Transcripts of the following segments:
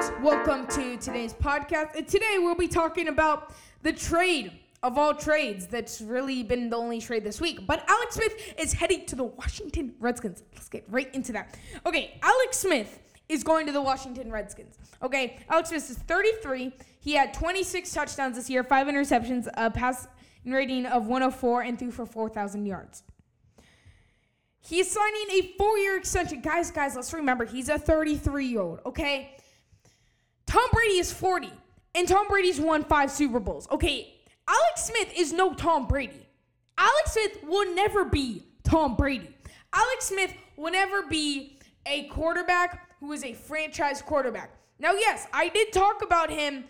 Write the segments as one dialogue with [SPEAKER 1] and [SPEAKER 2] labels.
[SPEAKER 1] folks. Welcome to today's podcast. And today we'll be talking about the trade of all trades that's really been the only trade this week. But Alex Smith is heading to the Washington Redskins. Let's get right into that. Okay, Alex Smith is going to the Washington Redskins. Okay, Alex Smith is 33. He had 26 touchdowns this year, five interceptions, a pass rating of 104, and threw for 4,000 yards. He's signing a four-year extension. Guys, guys, let's remember he's a 33-year-old, okay? Tom Brady is 40, and Tom Brady's won five Super Bowls. Okay, Alex Smith is no Tom Brady. Alex Smith will never be Tom Brady. Alex Smith will never be a quarterback who is a franchise quarterback. Now, yes, I did talk about him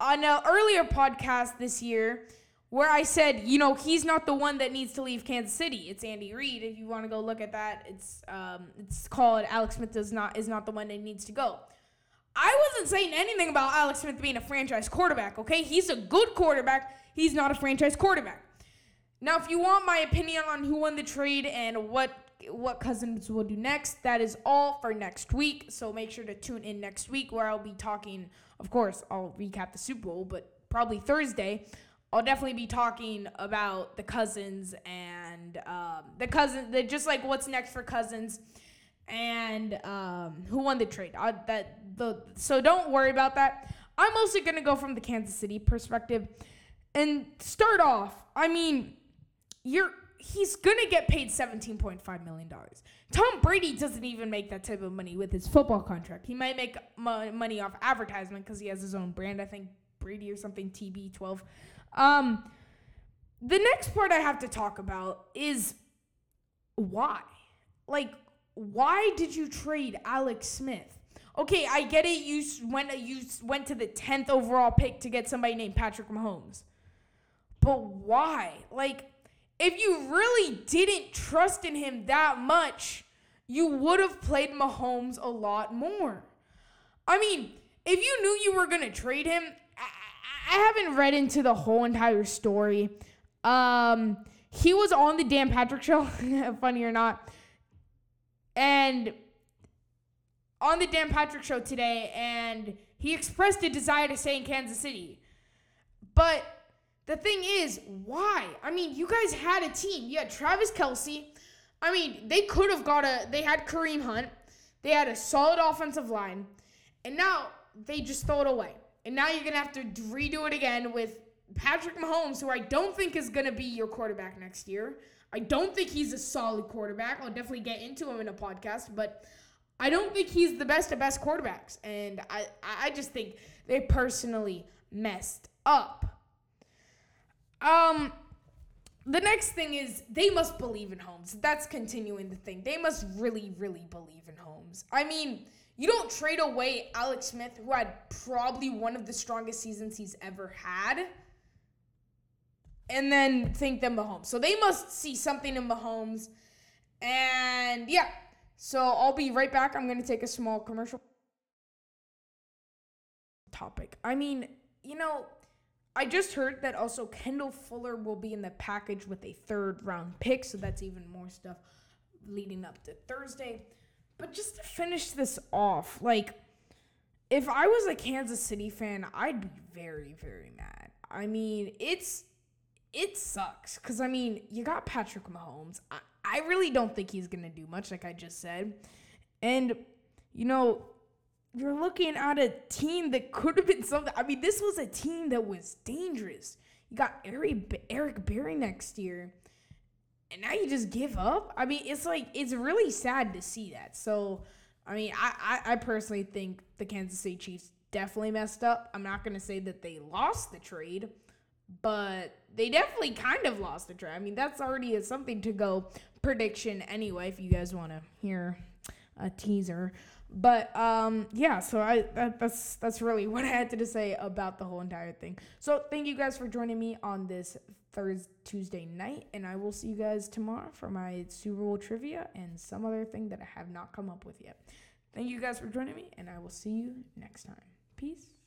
[SPEAKER 1] on an earlier podcast this year where I said, you know, he's not the one that needs to leave Kansas City. It's Andy Reid. If you want to go look at that, it's um, it's called Alex Smith does not is not the one that needs to go. I wasn't saying anything about Alex Smith being a franchise quarterback. Okay, he's a good quarterback. He's not a franchise quarterback. Now, if you want my opinion on who won the trade and what what Cousins will do next, that is all for next week. So make sure to tune in next week where I'll be talking. Of course, I'll recap the Super Bowl, but probably Thursday I'll definitely be talking about the cousins and um, the cousin, the, just like what's next for cousins and um, who won the trade. I, that the so don't worry about that. I'm mostly gonna go from the Kansas City perspective and start off. I mean, you're he's gonna get paid 17.5 million dollars. Tom Brady doesn't even make that type of money with his football contract. He might make money off advertisement because he has his own brand. I think Brady or something TB12. Um, the next part I have to talk about is why. Like, why did you trade Alex Smith? Okay, I get it. You went you went to the tenth overall pick to get somebody named Patrick Mahomes, but why? Like, if you really didn't trust in him that much, you would have played Mahomes a lot more. I mean, if you knew you were gonna trade him, I haven't read into the whole entire story. Um, he was on the Dan Patrick show, funny or not, and on the Dan Patrick show today, and he expressed a desire to stay in Kansas City. But the thing is, why? I mean, you guys had a team. You had Travis Kelce. I mean, they could have got a. They had Kareem Hunt. They had a solid offensive line, and now they just throw it away. And now you're to have to redo it again with Patrick Mahomes, who I don't think is to be your quarterback next year. I don't think he's a solid quarterback. I'll definitely get into him in a podcast, but I don't think he's the best of best quarterbacks. And I, I just think they personally messed up. Um, the next thing is they must believe in Holmes. That's continuing the thing. They must really, really believe in Holmes. I mean, you don't trade away Alex Smith, who had probably one of the strongest seasons he's ever had, and then think them Mahomes. So they must see something in Mahomes. And yeah, so I'll be right back. I'm going to take a small commercial topic. I mean, you know, I just heard that also Kendall Fuller will be in the package with a third round pick, so that's even more stuff leading up to Thursday. But just to finish this off, like, if I was a Kansas City fan, I'd be very, very mad. I mean, it's it sucks because I mean, you got Patrick Mahomes. I, I really don't think he's gonna do much, like I just said, and you know, you're looking at a team that could have been something. I mean, this was a team that was dangerous. You got Eric Eric Berry next year and now you just give up. I mean, it's like it's really sad to see that. So, I mean, I I, I personally think the Kansas City Chiefs definitely messed up. I'm not gonna say that they lost the trade, but they definitely kind of lost the try. I mean, that's already a something to go prediction anyway. If you guys want to hear a teaser. But um, yeah, so I that, that's that's really what I had to say about the whole entire thing. So thank you guys for joining me on this Thursday Tuesday night, and I will see you guys tomorrow for my Super Bowl trivia and some other thing that I have not come up with yet. Thank you guys for joining me, and I will see you next time. Peace.